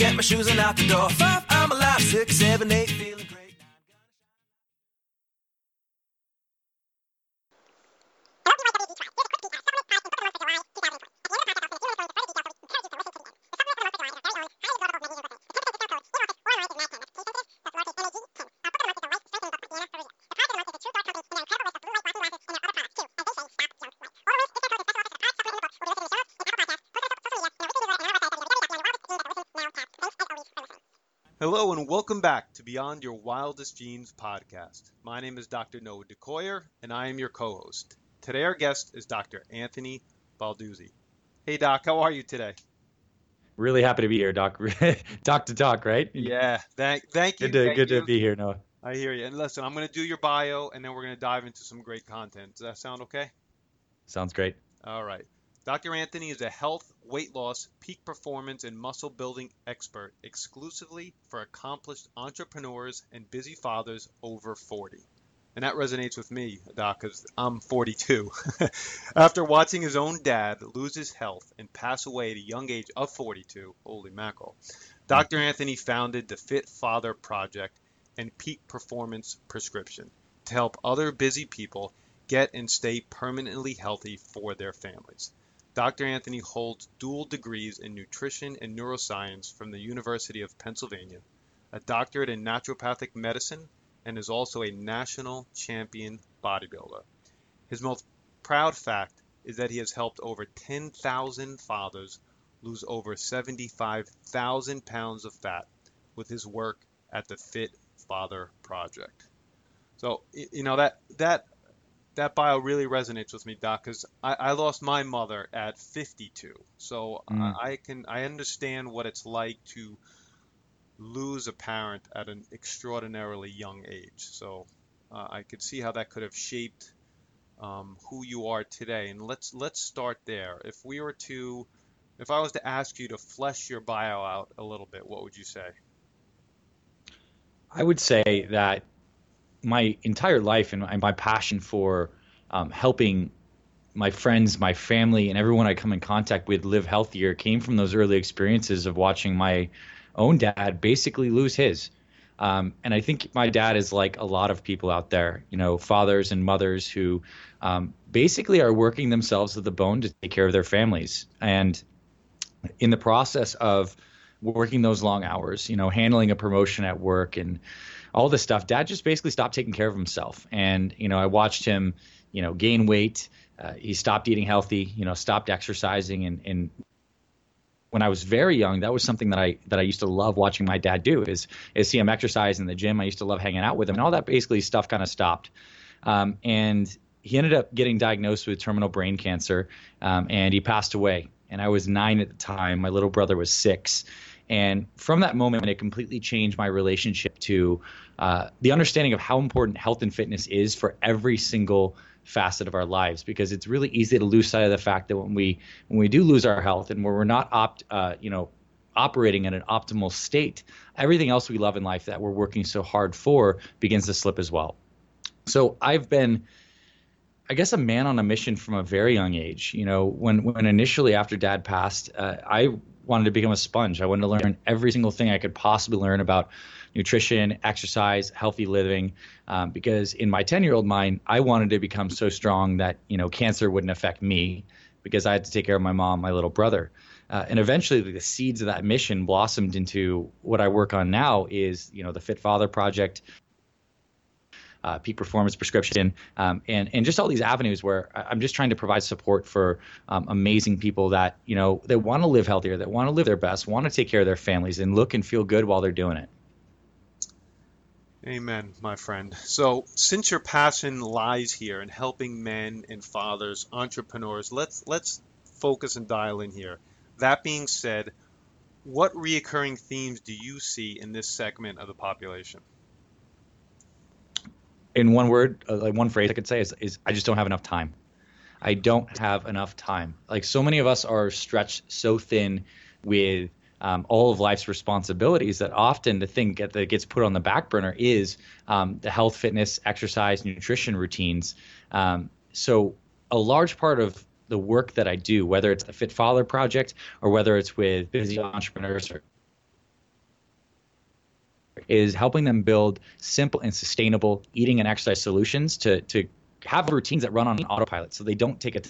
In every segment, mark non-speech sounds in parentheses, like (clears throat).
get my shoes and out the door. Five, I'm alive. Six, seven, eight, feeling great. Welcome back to Beyond Your Wildest Genes podcast. My name is Dr. Noah DeCoyer and I am your co-host. Today our guest is Dr. Anthony Balduzzi. Hey Doc, how are you today? Really happy to be here, Doc. (laughs) talk to talk, right? Yeah, thank thank you. Good to thank good you. to be here, Noah. I hear you. And listen, I'm going to do your bio and then we're going to dive into some great content. Does that sound okay? Sounds great. All right. Dr. Anthony is a health, weight loss, peak performance, and muscle building expert exclusively for accomplished entrepreneurs and busy fathers over 40. And that resonates with me, Doc, because I'm 42. (laughs) After watching his own dad lose his health and pass away at a young age of 42, holy mackerel, Dr. Anthony founded the Fit Father Project and Peak Performance Prescription to help other busy people get and stay permanently healthy for their families. Dr. Anthony holds dual degrees in nutrition and neuroscience from the University of Pennsylvania, a doctorate in naturopathic medicine, and is also a national champion bodybuilder. His most proud fact is that he has helped over 10,000 fathers lose over 75,000 pounds of fat with his work at the Fit Father Project. So, you know, that, that that bio really resonates with me, Doc, because I, I lost my mother at 52. So Mm. I, I can I understand what it's like to lose a parent at an extraordinarily young age. So uh, I could see how that could have shaped um, who you are today. And let's let's start there. If we were to if I was to ask you to flesh your bio out a little bit, what would you say? I would say that my entire life and my, passion for um, helping my friends, my family, and everyone I come in contact with live healthier came from those early experiences of watching my own dad basically lose his. Um, and I think my dad is like a lot of people out there, you know, fathers and mothers who um, basically are working themselves to the bone to take care of their families. And in the process of working those long hours, you know, handling a promotion at work and all this stuff, dad just basically stopped taking care of himself. And, you know, I watched him, you know, gain weight. Uh, he stopped eating healthy, you know, stopped exercising. And, and when I was very young, that was something that I, that I used to love watching my dad do is, is see him exercise in the gym. I used to love hanging out with him and all that basically stuff kind of stopped. Um, and he ended up getting diagnosed with terminal brain cancer um, and he passed away. And I was nine at the time. My little brother was six. And from that moment, it completely changed my relationship to uh, the understanding of how important health and fitness is for every single facet of our lives. Because it's really easy to lose sight of the fact that when we when we do lose our health and when we're not opt, uh, you know, operating in an optimal state, everything else we love in life that we're working so hard for begins to slip as well. So I've been I guess a man on a mission from a very young age. You know, when when initially after dad passed, uh, I wanted to become a sponge. I wanted to learn every single thing I could possibly learn about nutrition, exercise, healthy living, um, because in my 10 year old mind, I wanted to become so strong that you know cancer wouldn't affect me because I had to take care of my mom, my little brother. Uh, and eventually, the seeds of that mission blossomed into what I work on now. Is you know the Fit Father Project, uh, peak performance prescription, um, and and just all these avenues where I'm just trying to provide support for um, amazing people that you know that want to live healthier, that want to live their best, want to take care of their families, and look and feel good while they're doing it. Amen, my friend. So, since your passion lies here in helping men and fathers, entrepreneurs, let's let's focus and dial in here. That being said, what reoccurring themes do you see in this segment of the population? In one word, uh, like one phrase I could say is, is I just don't have enough time. I don't have enough time. Like so many of us are stretched so thin with um, all of life's responsibilities that often the thing get, that gets put on the back burner is um, the health, fitness, exercise, nutrition routines. Um, so a large part of the work that I do, whether it's the Fit Father Project or whether it's with busy entrepreneurs or is helping them build simple and sustainable eating and exercise solutions to to have routines that run on autopilot so they don't take a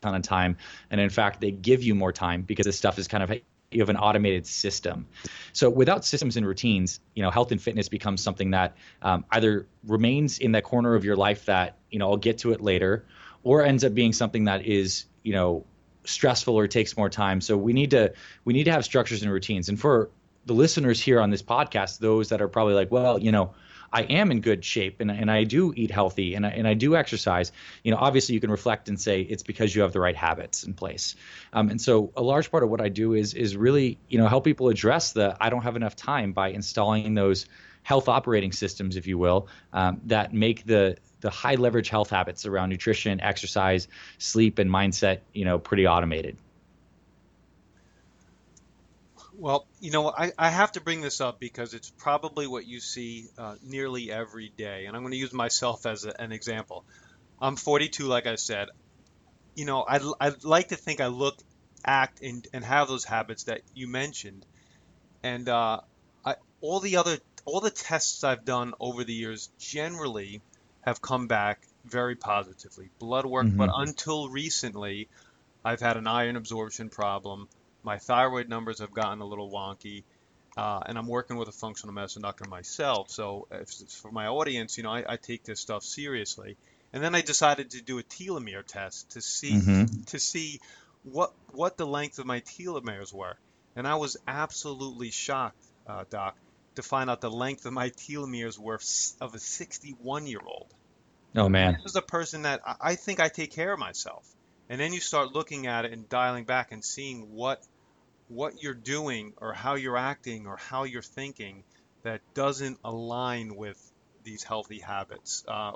ton of time and in fact they give you more time because this stuff is kind of you have an automated system. So without systems and routines, you know, health and fitness becomes something that um, either remains in that corner of your life that you know I'll get to it later, or ends up being something that is you know stressful or takes more time. So we need to we need to have structures and routines. And for the listeners here on this podcast, those that are probably like, well, you know, I am in good shape and, and I do eat healthy and I, and I do exercise, you know, obviously you can reflect and say it's because you have the right habits in place. Um, and so a large part of what I do is is really, you know, help people address the I don't have enough time by installing those health operating systems, if you will, um, that make the the high leverage health habits around nutrition, exercise, sleep, and mindset, you know, pretty automated. Well, you know, I, I have to bring this up because it's probably what you see uh, nearly every day. And I'm going to use myself as a, an example. I'm 42, like I said. You know, I, I like to think I look, act, and, and have those habits that you mentioned. And uh, I, all the other, all the tests I've done over the years generally have come back very positively. Blood work, mm-hmm. but until recently, I've had an iron absorption problem my thyroid numbers have gotten a little wonky. Uh, and I'm working with a functional medicine doctor myself. So for my audience, you know, I, I, take this stuff seriously. And then I decided to do a telomere test to see mm-hmm. to see what what the length of my telomeres were. And I was absolutely shocked, uh, doc, to find out the length of my telomeres were of a 61 year old. Oh man, this is a person that I think I take care of myself. And then you start looking at it and dialing back and seeing what what you're doing or how you're acting or how you're thinking that doesn't align with these healthy habits. Uh,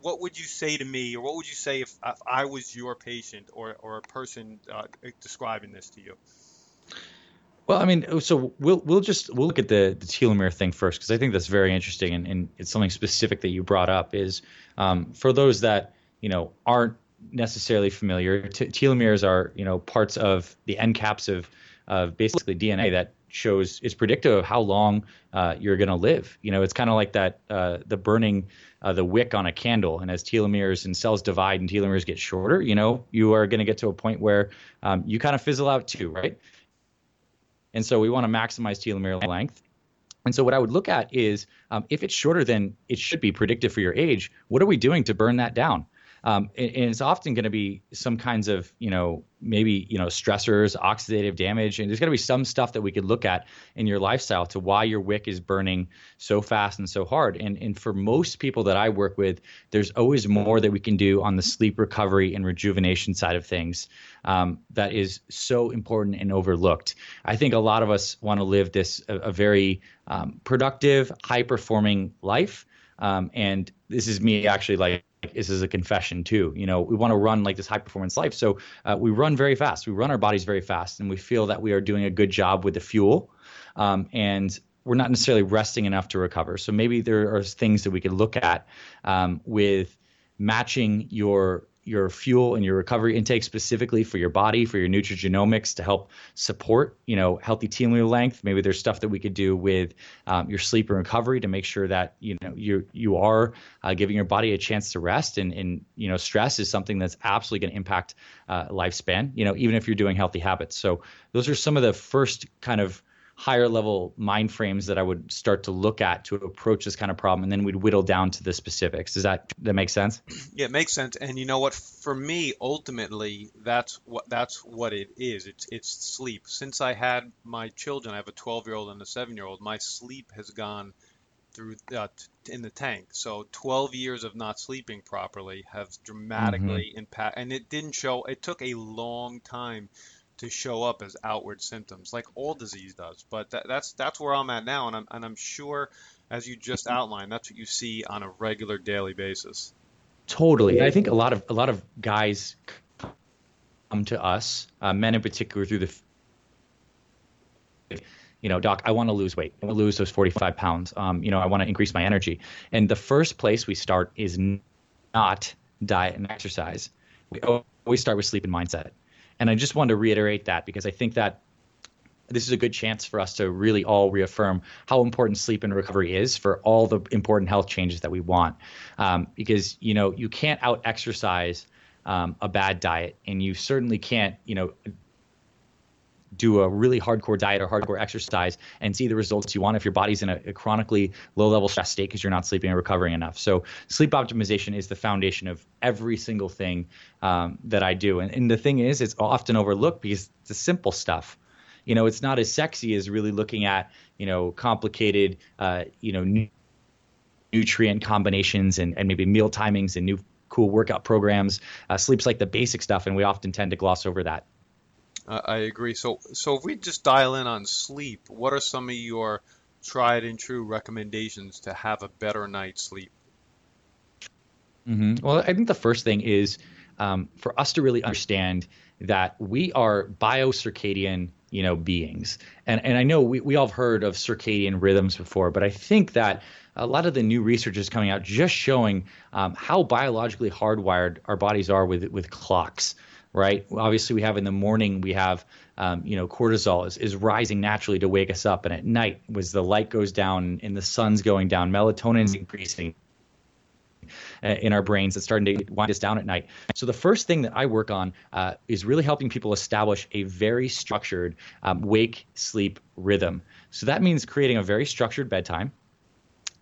what would you say to me, or what would you say if, if I was your patient or, or a person uh, describing this to you? Well, I mean, so we'll we'll just we'll look at the, the telomere thing first because I think that's very interesting and, and it's something specific that you brought up. Is um, for those that you know aren't necessarily familiar. T- telomeres are, you know, parts of the end caps of, of basically DNA that shows is predictive of how long uh, you're going to live. You know, it's kind of like that uh, the burning uh, the wick on a candle, and as telomeres and cells divide and telomeres get shorter, you know, you are going to get to a point where um, you kind of fizzle out too, right? And so we want to maximize telomere length. And so what I would look at is um, if it's shorter than it should be predictive for your age, what are we doing to burn that down? Um, and, and, it's often going to be some kinds of, you know, maybe, you know, stressors, oxidative damage. And there's going to be some stuff that we could look at in your lifestyle to why your wick is burning so fast and so hard. And, and for most people that I work with, there's always more that we can do on the sleep recovery and rejuvenation side of things um, that is so important and overlooked. I think a lot of us want to live this, a, a very um, productive, high performing life. Um, and this is me actually like this is a confession too. You know, we want to run like this high performance life. So uh, we run very fast. We run our bodies very fast, and we feel that we are doing a good job with the fuel. Um, and we're not necessarily resting enough to recover. So maybe there are things that we could look at um, with matching your your fuel and your recovery intake specifically for your body, for your nutrigenomics to help support, you know, healthy telomere length. Maybe there's stuff that we could do with um, your sleep and recovery to make sure that you know you you are uh, giving your body a chance to rest. And and you know, stress is something that's absolutely going to impact uh, lifespan. You know, even if you're doing healthy habits. So those are some of the first kind of higher level mind frames that I would start to look at to approach this kind of problem, and then we'd whittle down to the specifics. Does that that make sense? Yeah, it makes sense. And you know what? For me, ultimately, that's what that's what it is. It's it's sleep. Since I had my children, I have a 12 year old and a 7 year old. My sleep has gone through uh, in the tank. So 12 years of not sleeping properly have dramatically mm-hmm. impact, and it didn't show. It took a long time to show up as outward symptoms, like all disease does. But that, that's that's where I'm at now, and I'm and I'm sure, as you just outlined, that's what you see on a regular daily basis. Totally, I think a lot of a lot of guys come to us, uh, men in particular, through the you know, doc, I want to lose weight. I want to lose those 45 pounds. Um, you know, I want to increase my energy. And the first place we start is not diet and exercise. We always start with sleep and mindset. And I just wanted to reiterate that because I think that this is a good chance for us to really all reaffirm how important sleep and recovery is for all the important health changes that we want. Um, because you know you can't out exercise um, a bad diet, and you certainly can't you know do a really hardcore diet or hardcore exercise and see the results you want if your body's in a, a chronically low level stress state because you're not sleeping and recovering enough. So sleep optimization is the foundation of every single thing um, that I do. And, and the thing is, it's often overlooked because it's the simple stuff. You know, it's not as sexy as really looking at you know complicated uh, you know nutrient combinations and, and maybe meal timings and new cool workout programs. Uh, sleep's like the basic stuff, and we often tend to gloss over that. I agree. So, so if we just dial in on sleep, what are some of your tried and true recommendations to have a better night's sleep? Mm-hmm. Well, I think the first thing is um, for us to really understand that we are biocircadian, you know, beings. And and I know we we all have heard of circadian rhythms before, but I think that a lot of the new research is coming out just showing um, how biologically hardwired our bodies are with with clocks right? Obviously, we have in the morning we have um, you know cortisol is, is rising naturally to wake us up, and at night, as the light goes down and the sun's going down, melatonin is increasing uh, in our brains that's starting to wind us down at night. So the first thing that I work on uh, is really helping people establish a very structured um, wake sleep rhythm. So that means creating a very structured bedtime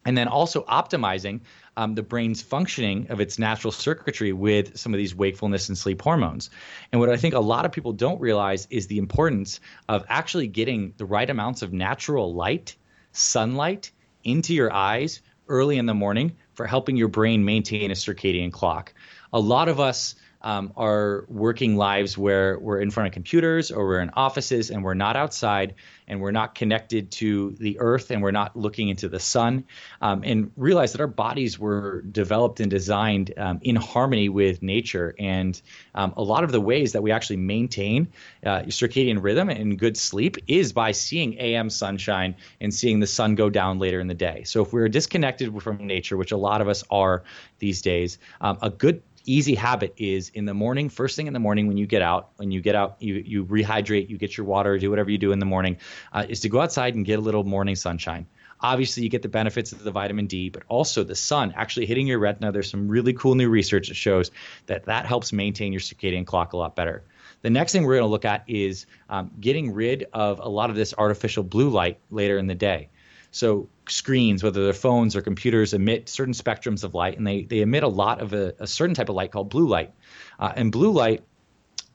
and then also optimizing um, the brain's functioning of its natural circuitry with some of these wakefulness and sleep hormones. And what I think a lot of people don't realize is the importance of actually getting the right amounts of natural light, sunlight, into your eyes early in the morning for helping your brain maintain a circadian clock. A lot of us um, are working lives where we're in front of computers or we're in offices and we're not outside and we're not connected to the earth and we're not looking into the sun um, and realize that our bodies were developed and designed um, in harmony with nature. And um, a lot of the ways that we actually maintain uh, circadian rhythm and good sleep is by seeing am sunshine and seeing the sun go down later in the day. So if we're disconnected from nature which a lot of us are these days um, a good easy habit is in the morning, first thing in the morning when you get out, when you get out, you you rehydrate, you get your water, do whatever you do in the morning, uh, is to go outside and get a little morning sunshine. Obviously, you get the benefits of the vitamin D, but also the sun actually hitting your retina. There's some really cool new research that shows that that helps maintain your circadian clock a lot better. The next thing we're going to look at is um, getting rid of a lot of this artificial blue light later in the day. So screens, whether they're phones or computers, emit certain spectrums of light, and they, they emit a lot of a, a certain type of light called blue light. Uh, and blue light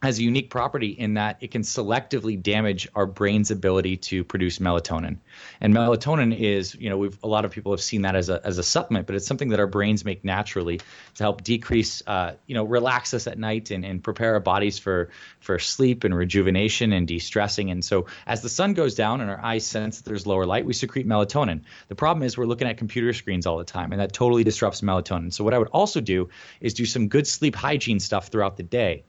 has a unique property in that it can selectively damage our brain's ability to produce melatonin. And melatonin is, you know, we've a lot of people have seen that as a as a supplement, but it's something that our brains make naturally to help decrease, uh, you know, relax us at night and, and prepare our bodies for for sleep and rejuvenation and de-stressing. And so as the sun goes down and our eyes sense that there's lower light, we secrete melatonin. The problem is we're looking at computer screens all the time, and that totally disrupts melatonin. So what I would also do is do some good sleep hygiene stuff throughout the day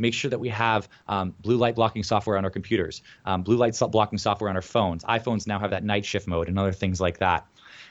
make sure that we have um, blue light blocking software on our computers, um, blue light blocking software on our phones. iPhones now have that night shift mode and other things like that.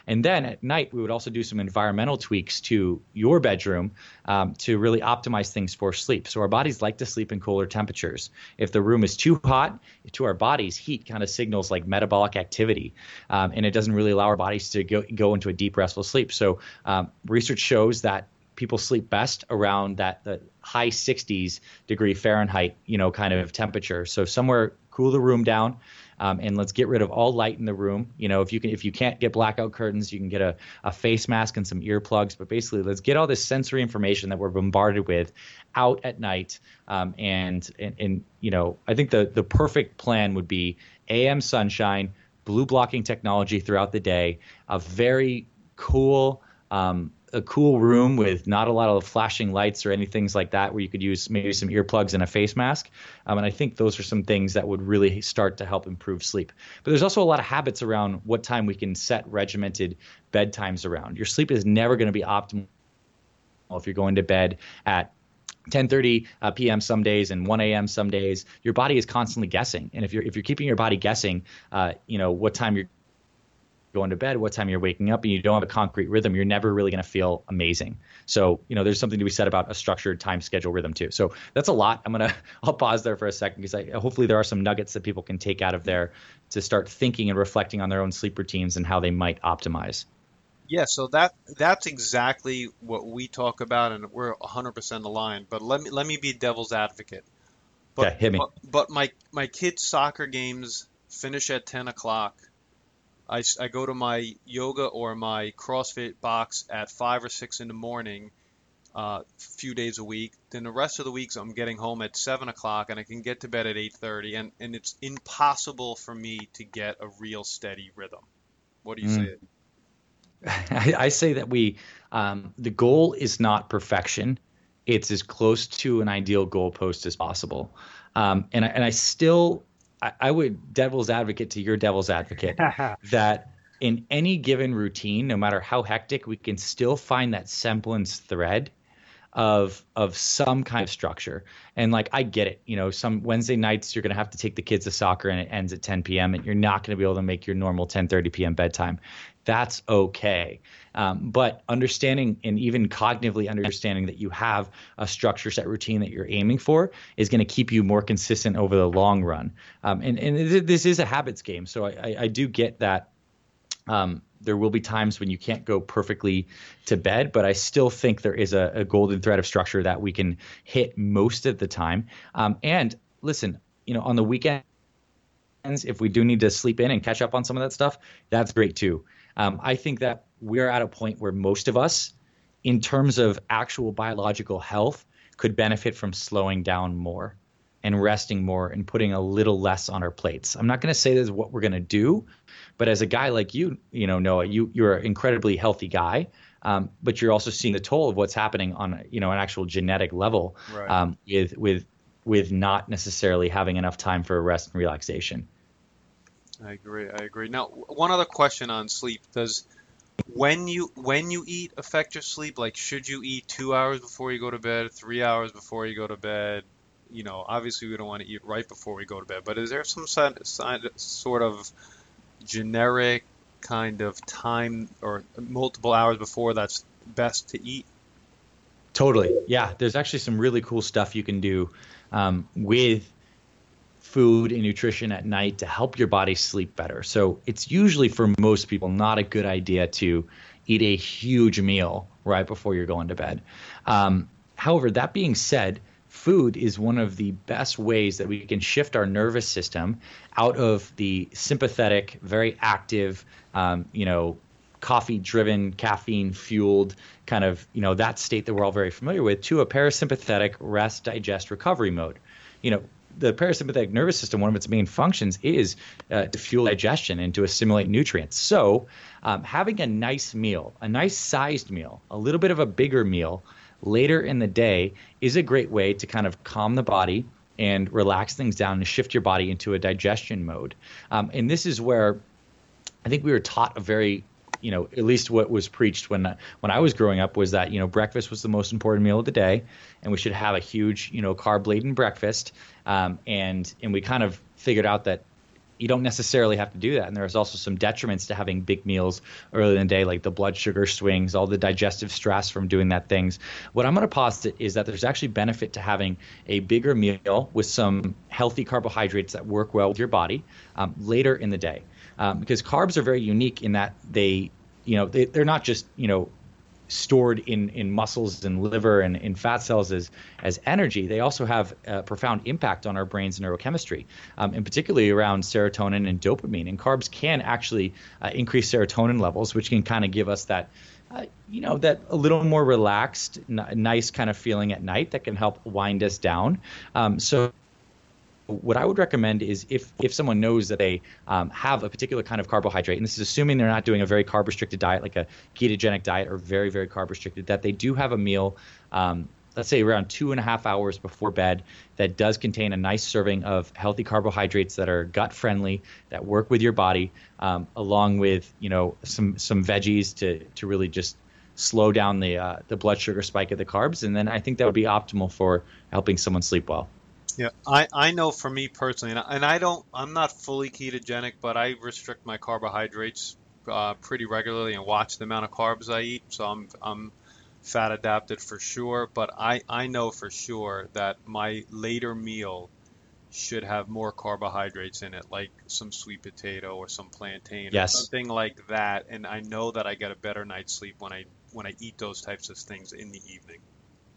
And then at night, we would also do some environmental tweaks to your bedroom um, to really optimize things for sleep. So our bodies like to sleep in cooler temperatures. If the room is too hot, to our bodies, heat kind of signals like metabolic activity, um, and it doesn't really allow our bodies to go, go into a deep restful sleep. So um, research shows that people sleep best around that the high 60s degree Fahrenheit, you know, kind of temperature. So somewhere cool the room down. Um, and let's get rid of all light in the room. You know, if you can, if you can't get blackout curtains, you can get a, a face mask and some earplugs. But basically, let's get all this sensory information that we're bombarded with out at night. Um, and, and and you know, I think the the perfect plan would be AM sunshine, blue blocking technology throughout the day, a very cool um, a cool room with not a lot of flashing lights or anything like that where you could use maybe some earplugs and a face mask. Um, and I think those are some things that would really start to help improve sleep. But there's also a lot of habits around what time we can set regimented bedtimes around. Your sleep is never going to be optimal if you're going to bed at 10:30 uh, p.m. some days and 1 a.m. some days. Your body is constantly guessing, and if you're if you're keeping your body guessing, uh, you know what time you're going to bed, what time you're waking up, and you don't have a concrete rhythm, you're never really going to feel amazing. So, you know, there's something to be said about a structured time schedule rhythm too. So that's a lot. I'm gonna (laughs) I'll pause there for a second because I, hopefully there are some nuggets that people can take out of there to start thinking and reflecting on their own sleep routines and how they might optimize. Yeah, so that that's exactly what we talk about, and we're 100% aligned. But let me let me be devil's advocate. But, yeah, hit me. But, but my my kids' soccer games finish at 10 o'clock. I, I go to my yoga or my CrossFit box at five or six in the morning, a uh, few days a week. Then the rest of the weeks I'm getting home at seven o'clock, and I can get to bed at 8:30, and and it's impossible for me to get a real steady rhythm. What do you mm. say? (laughs) I, I say that we um, the goal is not perfection. It's as close to an ideal goalpost as possible. Um, and, I, and I still, I, I would devil's advocate to your devil's advocate (laughs) that in any given routine, no matter how hectic, we can still find that semblance thread of of some kind of structure. And like I get it, you know, some Wednesday nights you're gonna have to take the kids to soccer and it ends at 10 p.m. and you're not gonna be able to make your normal 10:30 p.m. bedtime. That's okay. Um, but understanding and even cognitively understanding that you have a structure set routine that you're aiming for is going to keep you more consistent over the long run. Um, and and this is a habits game, so I, I do get that. Um, there will be times when you can't go perfectly to bed, but I still think there is a, a golden thread of structure that we can hit most of the time. Um, and listen, you know, on the weekends, if we do need to sleep in and catch up on some of that stuff, that's great too. Um, I think that we're at a point where most of us, in terms of actual biological health, could benefit from slowing down more and resting more and putting a little less on our plates. I'm not going to say this is what we're going to do, but as a guy like you, you know, Noah, you you're an incredibly healthy guy, um, but you're also seeing the toll of what's happening on you know an actual genetic level right. um, with with with not necessarily having enough time for rest and relaxation. I agree. I agree. Now, one other question on sleep: Does when you when you eat affect your sleep? Like, should you eat two hours before you go to bed, three hours before you go to bed? You know, obviously we don't want to eat right before we go to bed, but is there some sort of generic kind of time or multiple hours before that's best to eat? Totally. Yeah, there's actually some really cool stuff you can do um, with food and nutrition at night to help your body sleep better. So it's usually for most people not a good idea to eat a huge meal right before you're going to bed. Um, however, that being said, food is one of the best ways that we can shift our nervous system out of the sympathetic, very active, um, you know, coffee driven, caffeine fueled kind of, you know, that state that we're all very familiar with to a parasympathetic rest, digest, recovery mode. You know, the parasympathetic nervous system, one of its main functions is uh, to fuel digestion and to assimilate nutrients. So, um, having a nice meal, a nice sized meal, a little bit of a bigger meal later in the day is a great way to kind of calm the body and relax things down and shift your body into a digestion mode. Um, and this is where I think we were taught a very you know, at least what was preached when when I was growing up was that you know breakfast was the most important meal of the day, and we should have a huge you know carb laden breakfast. Um, and and we kind of figured out that you don't necessarily have to do that. And there's also some detriments to having big meals early in the day, like the blood sugar swings, all the digestive stress from doing that things. What I'm going to posit is that there's actually benefit to having a bigger meal with some healthy carbohydrates that work well with your body um, later in the day um, because carbs are very unique in that they, you know, they, they're not just you know stored in, in muscles and liver and in fat cells as, as energy, they also have a profound impact on our brain's neurochemistry, um, and particularly around serotonin and dopamine. And carbs can actually uh, increase serotonin levels, which can kind of give us that, uh, you know, that a little more relaxed, n- nice kind of feeling at night that can help wind us down. Um, so what I would recommend is if if someone knows that they um, have a particular kind of carbohydrate, and this is assuming they're not doing a very carb restricted diet like a ketogenic diet or very very carb restricted, that they do have a meal. Um, let's say around two and a half hours before bed that does contain a nice serving of healthy carbohydrates that are gut friendly that work with your body um, along with you know some some veggies to to really just slow down the uh, the blood sugar spike of the carbs and then I think that would be optimal for helping someone sleep well. Yeah, I, I know for me personally, and I, and I don't, I'm not fully ketogenic, but I restrict my carbohydrates uh, pretty regularly and watch the amount of carbs I eat, so I'm I'm fat adapted for sure. But I I know for sure that my later meal should have more carbohydrates in it, like some sweet potato or some plantain Yes. or something like that. And I know that I get a better night's sleep when I when I eat those types of things in the evening.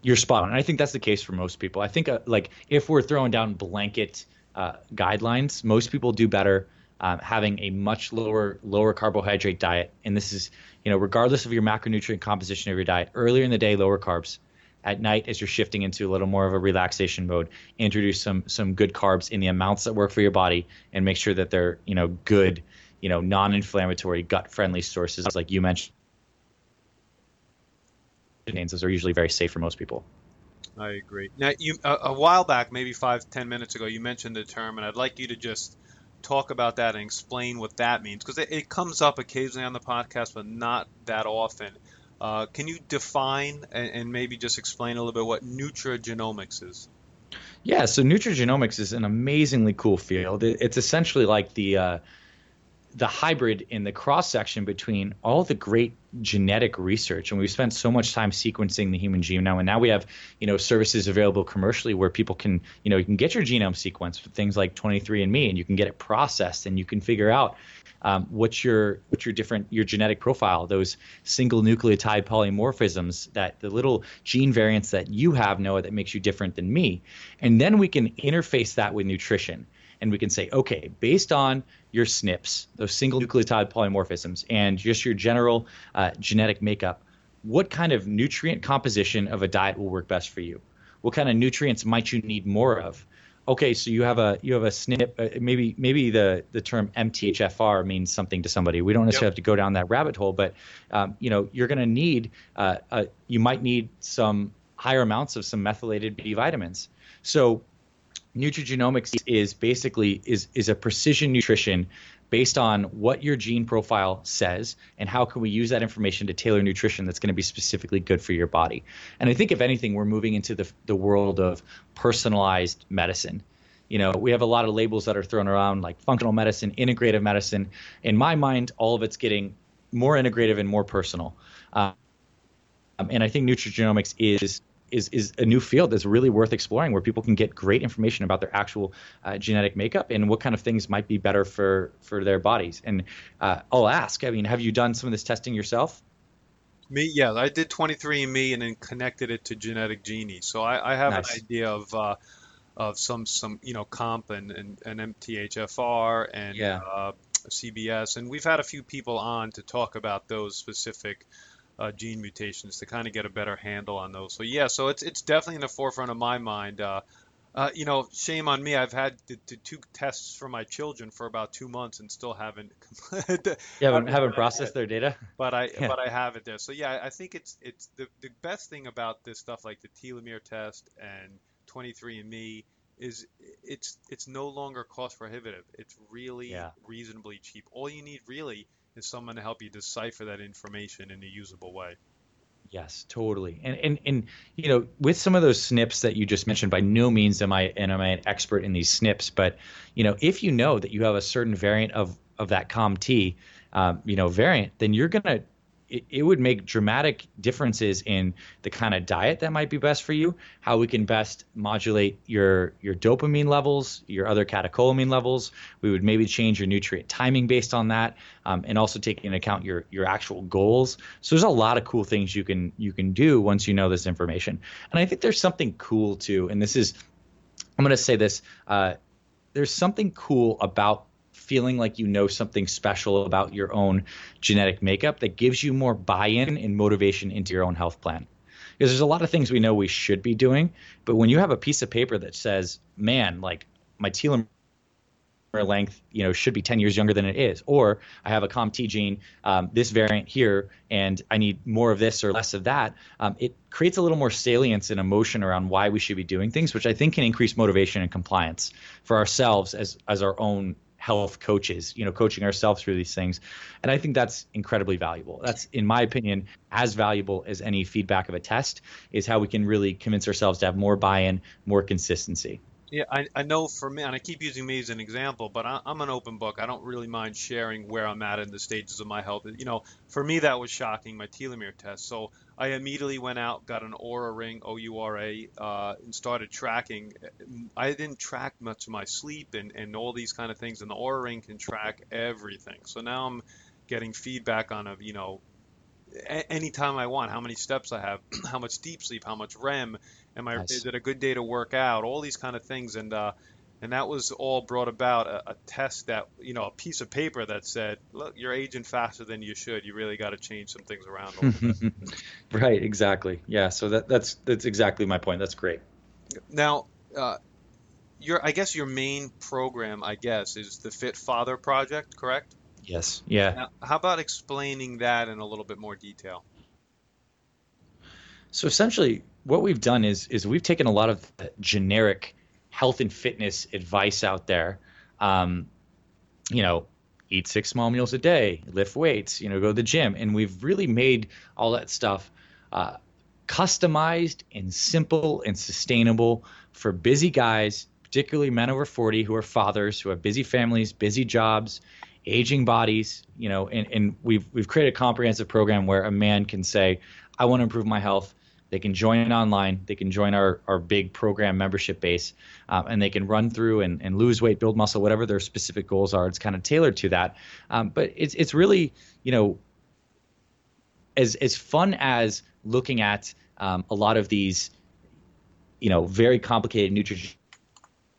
You're spot on. And I think that's the case for most people. I think uh, like if we're throwing down blanket uh, guidelines, most people do better um, having a much lower lower carbohydrate diet. And this is you know regardless of your macronutrient composition of your diet. Earlier in the day, lower carbs. At night, as you're shifting into a little more of a relaxation mode, introduce some some good carbs in the amounts that work for your body, and make sure that they're you know good, you know non-inflammatory, gut-friendly sources like you mentioned. Those are usually very safe for most people. I agree. Now, you a, a while back, maybe five, ten minutes ago, you mentioned the term, and I'd like you to just talk about that and explain what that means, because it, it comes up occasionally on the podcast, but not that often. Uh, can you define and, and maybe just explain a little bit what nutrigenomics is? Yeah, so nutrigenomics is an amazingly cool field. It, it's essentially like the uh, the hybrid in the cross section between all the great genetic research, and we've spent so much time sequencing the human genome, now. and now we have you know services available commercially where people can you know you can get your genome sequenced with things like 23andMe, and you can get it processed, and you can figure out um, what's your what's your different your genetic profile, those single nucleotide polymorphisms, that the little gene variants that you have, Noah, that makes you different than me, and then we can interface that with nutrition and we can say, okay, based on your SNPs, those single nucleotide polymorphisms, and just your general uh, genetic makeup, what kind of nutrient composition of a diet will work best for you? What kind of nutrients might you need more of? Okay, so you have a you have a SNP. Uh, maybe maybe the the term MTHFR means something to somebody. We don't necessarily Yep. have to go down that rabbit hole, but um, you know you're going to need uh, uh, you might need some higher amounts of some methylated B vitamins. So nutrigenomics is basically is is a precision nutrition based on what your gene profile says and how can we use that information to tailor nutrition that's going to be specifically good for your body. And i think if anything we're moving into the, the world of personalized medicine. You know we have a lot of labels that are thrown around like functional medicine integrative medicine. In my mind all of it's getting more integrative and more personal. Um, and i think nutrigenomics is is is a new field that's really worth exploring, where people can get great information about their actual uh, genetic makeup and what kind of things might be better for for their bodies. And uh, I'll ask, I mean, have you done some of this testing yourself? Me, yeah, I did 23andMe and then connected it to Genetic Genie, so I, I have Nice. an idea of uh, of some some you know COMT and and, and MTHFR and Yeah. uh, CBS, and we've had a few people on to talk about those specific uh, gene mutations to kind of get a better handle on those. So yeah, so it's it's definitely in the forefront of my mind. Uh, uh, you know, shame on me. I've had the, the two tests for my children for about two months and still haven't. (laughs) You haven't, haven't haven't done it processed their data? but I Yeah. but I have it there. So yeah, I think it's it's the the best thing about this stuff like the telomere test and 23andMe is it's it's no longer cost prohibitive. It's really Yeah. reasonably cheap. All you need really is someone to help you decipher that information in a usable way. Yes, totally. And and and you know, with some of those SNPs that you just mentioned, by no means am I am I an expert in these SNPs, but you know, if you know that you have a certain variant of of that COMT, um, you know, variant, then you're gonna it, it would make dramatic differences in the kind of diet that might be best for you, how we can best modulate your your dopamine levels, your other catecholamine levels. We would maybe change your nutrient timing based on that, um, and also take into account your your actual goals. So there's a lot of cool things you can you can do once you know this information. And I think there's something cool too, and this is I'm going to say this. Uh, there's something cool about feeling like you know something special about your own genetic makeup that gives you more buy-in and motivation into your own health plan. Because there's a lot of things we know we should be doing, but when you have a piece of paper that says, "Man, like my telomere length, you know, should be 10 years younger than it is," or I have a COMT gene, um, this variant here, and I need more of this or less of that, um, it creates a little more salience and emotion around why we should be doing things, which I think can increase motivation and compliance for ourselves as as our own health coaches, you know, coaching ourselves through these things. And I think that's incredibly valuable. That's, in my opinion, as valuable as any feedback of a test is how we can really convince ourselves to have more buy in, more consistency. Yeah, I, I know for me, and I keep using me as an example, but I, I'm an open book. I don't really mind sharing where I'm at in the stages of my health. You know, for me, that was shocking, my telomere test. So I immediately went out, got an Oura ring, O U R A, uh, and started tracking. I didn't track much of my sleep and, and all these kind of things, and the Oura ring can track everything. So now I'm getting feedback on, a, you know, anytime I want, how many steps I have, (clears throat) how much deep sleep, how much REM, Am I? Nice. Is it a good day to work out? All these kind of things, and uh, and that was all brought about a, a, test that you know a piece of paper that said, look, you're aging faster than you should. You really got to change some things around. (laughs) right. Exactly. Yeah. So that that's that's exactly my point. That's great. Now. Uh, your, I guess your main program, I guess, is the Fit Father Project, correct? Yes. Yeah. Now, how about explaining that in a little bit more detail? So essentially, what we've done is is we've taken a lot of generic health and fitness advice out there. Um, you know, eat six small meals a day, lift weights, you know, go to the gym, and we've really made all that stuff uh, customized and simple and sustainable for busy guys, particularly men over 40 who are fathers who have busy families, busy jobs, aging bodies, you know, and, and we've we've created a comprehensive program where a man can say, I want to improve my health. They can join online. They can join our, our big program membership base, um, and they can run through and, and lose weight, build muscle, whatever their specific goals are. It's kind of tailored to that. Um, but it's it's really you know as as fun as looking at um, a lot of these you know very complicated nutrition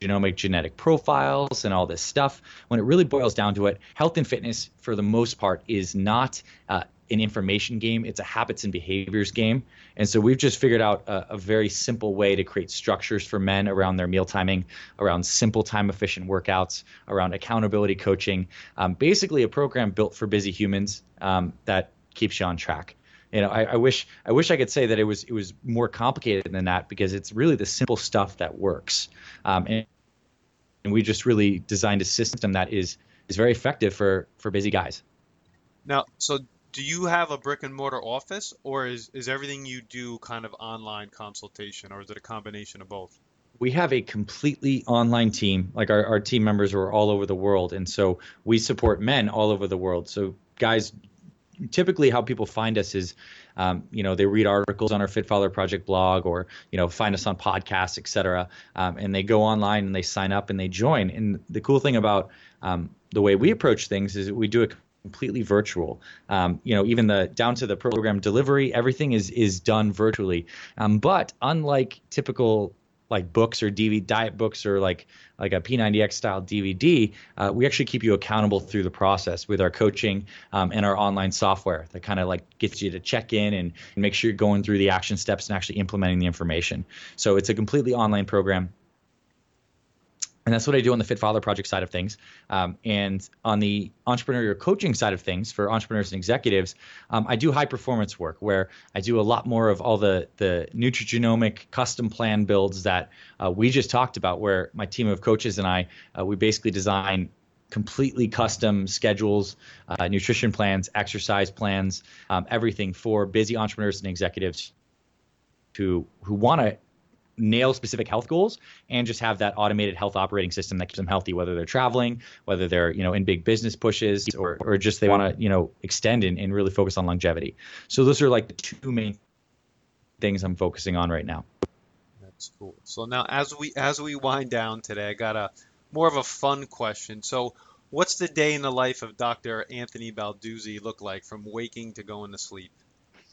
genomic genetic profiles and all this stuff. When it really boils down to it, health and fitness, for the most part, is not uh, an information game. It's a habits and behaviors game. And so we've just figured out a, a, very simple way to create structures for men around their meal timing, around simple time efficient workouts, around accountability coaching. Um, basically, a program built for busy humans um, that keeps you on track. You know, I, I, wish I wish I could say that it was it was more complicated than that because it's really the simple stuff that works. Um, and, and we just really designed a system that is is very effective for for busy guys. Now, so do you have a brick and mortar office or is, is everything you do kind of online consultation or is it a combination of both? We have a completely online team. Like our, our team members are all over the world. And so we support men all over the world. So guys, typically how people find us is, um, you know, they read articles on our Fit Father Project blog or, you know, find us on podcasts, et cetera. Um, and they go online and they sign up and they join. And the cool thing about um, the way we approach things is we do it completely virtual. Um, you know, even the down to the program delivery, everything is is done virtually. Um, but unlike typical like books or DVD diet books or like like a P90X style DVD, uh, we actually keep you accountable through the process with our coaching um, and our online software that kind of like gets you to check in and, and make sure you're going through the action steps and actually implementing the information. So it's a completely online program and that's what I do on the Fit Father Project side of things. Um, and on the entrepreneurial coaching side of things for entrepreneurs and executives, um, I do high performance work where I do a lot more of all the the nutrigenomic custom plan builds that uh, we just talked about. Where my team of coaches and I, uh, we basically design completely custom schedules, uh, nutrition plans, exercise plans, um, everything for busy entrepreneurs and executives who who want to nail specific health goals and just have that automated health operating system that keeps them healthy whether they're traveling whether they're you know in big business pushes or, or just they want to you know extend and, and really focus on longevity so those are like the two main things i'm focusing on right now that's cool so now as we as we wind down today i got a more of a fun question so what's the day in the life of dr anthony balduzzi look like from waking to going to sleep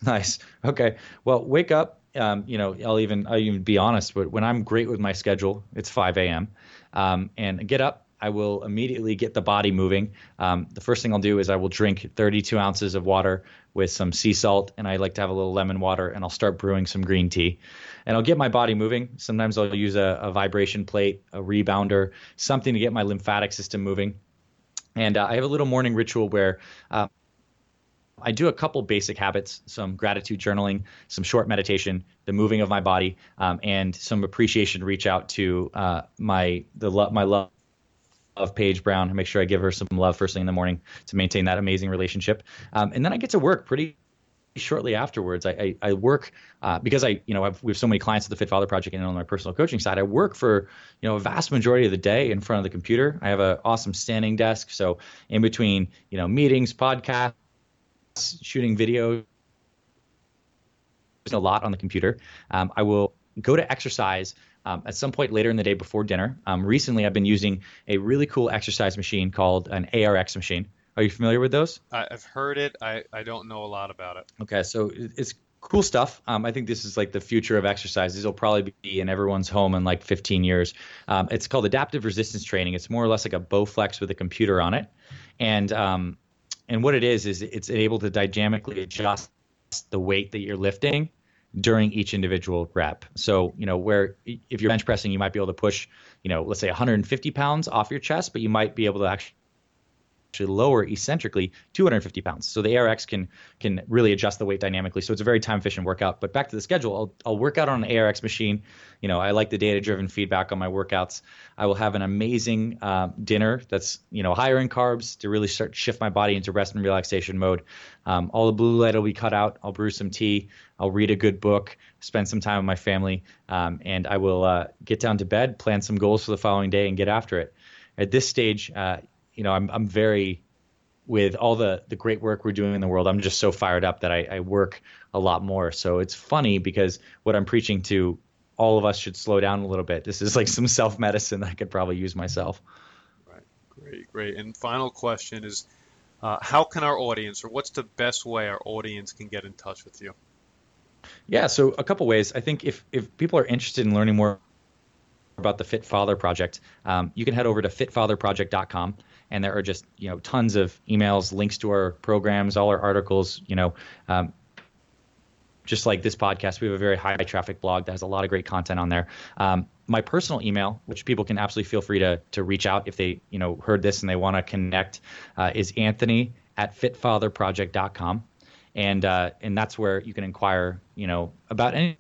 Nice. Okay. Well, wake up. Um, you know, I'll even I'll even be honest. But when I'm great with my schedule, it's 5 a.m. Um, and get up. I will immediately get the body moving. Um, the first thing I'll do is I will drink 32 ounces of water with some sea salt, and I like to have a little lemon water, and I'll start brewing some green tea. And I'll get my body moving. Sometimes I'll use a, a vibration plate, a rebounder, something to get my lymphatic system moving. And uh, I have a little morning ritual where uh, I do a couple basic habits, some gratitude journaling, some short meditation, the moving of my body, um, and some appreciation. Reach out to uh, my the lo- my love of Paige Brown and make sure I give her some love first thing in the morning to maintain that amazing relationship. Um, and then I get to work pretty shortly afterwards, I, I, I work uh, because I, you know, I've, we have so many clients at the Fit Father Project and on my personal coaching side. I work for, you know, a vast majority of the day in front of the computer. I have an awesome standing desk, so in between, you know, meetings, podcasts, shooting video There's a lot on the computer. Um, I will go to exercise um, at some point later in the day before dinner. Um, recently, I've been using a really cool exercise machine called an ARX machine. Are you familiar with those? I've heard it. I, I don't know a lot about it. Okay, so it's cool stuff. Um, I think this is like the future of exercise. These will probably be in everyone's home in like 15 years. Um, it's called adaptive resistance training. It's more or less like a Bowflex with a computer on it, and um, and what it is is it's able to dynamically adjust the weight that you're lifting during each individual rep. So, you know, where if you're bench pressing, you might be able to push, you know, let's say 150 pounds off your chest, but you might be able to actually lower eccentrically 250 pounds. So the ARX can can really adjust the weight dynamically. So it's a very time efficient workout. But back to the schedule, I'll, I'll work out on an ARX machine. You know, I like the data driven feedback on my workouts. I will have an amazing uh, dinner that's you know higher in carbs to really start shift my body into rest and relaxation mode. Um, all the blue light will be cut out. I'll brew some tea. I'll read a good book. Spend some time with my family, um, and I will uh, get down to bed, plan some goals for the following day, and get after it. At this stage, uh, you know, I'm I'm very with all the the great work we're doing in the world. I'm just so fired up that I, I work a lot more. So it's funny because what I'm preaching to all of us should slow down a little bit. This is like some self medicine I could probably use myself. Right. Great. Great. And final question is. Uh, how can our audience, or what's the best way our audience can get in touch with you? Yeah, so a couple ways. I think if if people are interested in learning more about the Fit Father Project, um, you can head over to fitfatherproject.com and there are just you know tons of emails, links to our programs, all our articles. You know, um, just like this podcast, we have a very high traffic blog that has a lot of great content on there. Um, my personal email, which people can absolutely feel free to to reach out if they you know heard this and they want to connect, uh, is Anthony at fitfatherproject.com, and uh, and that's where you can inquire you know about any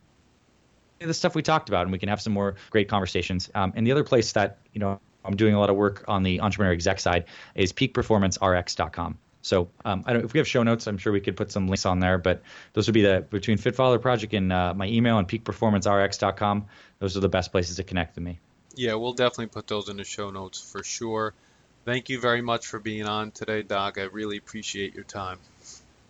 of the stuff we talked about, and we can have some more great conversations. Um, and the other place that you know I'm doing a lot of work on the entrepreneur exec side is peakperformancerx.com. So um, I don't, if we have show notes, I'm sure we could put some links on there. But those would be the between Fit Father Project and uh, my email and peakperformancerx.com. Those are the best places to connect with me. Yeah, we'll definitely put those in the show notes for sure. Thank you very much for being on today, Doc. I really appreciate your time.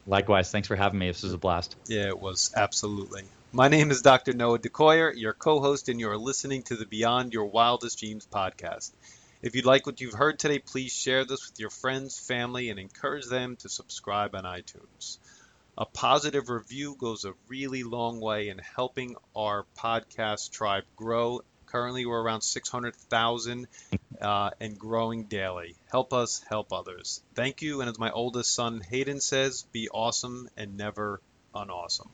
Likewise, thanks for having me. This was a blast. Yeah, it was absolutely. My name is Dr. Noah DeCoyer, your co-host, and you're listening to the Beyond Your Wildest Dreams podcast. If you like what you've heard today, please share this with your friends, family, and encourage them to subscribe on iTunes. A positive review goes a really long way in helping our podcast tribe grow. Currently, we're around 600,000 uh, and growing daily. Help us help others. Thank you. And as my oldest son Hayden says, be awesome and never unawesome.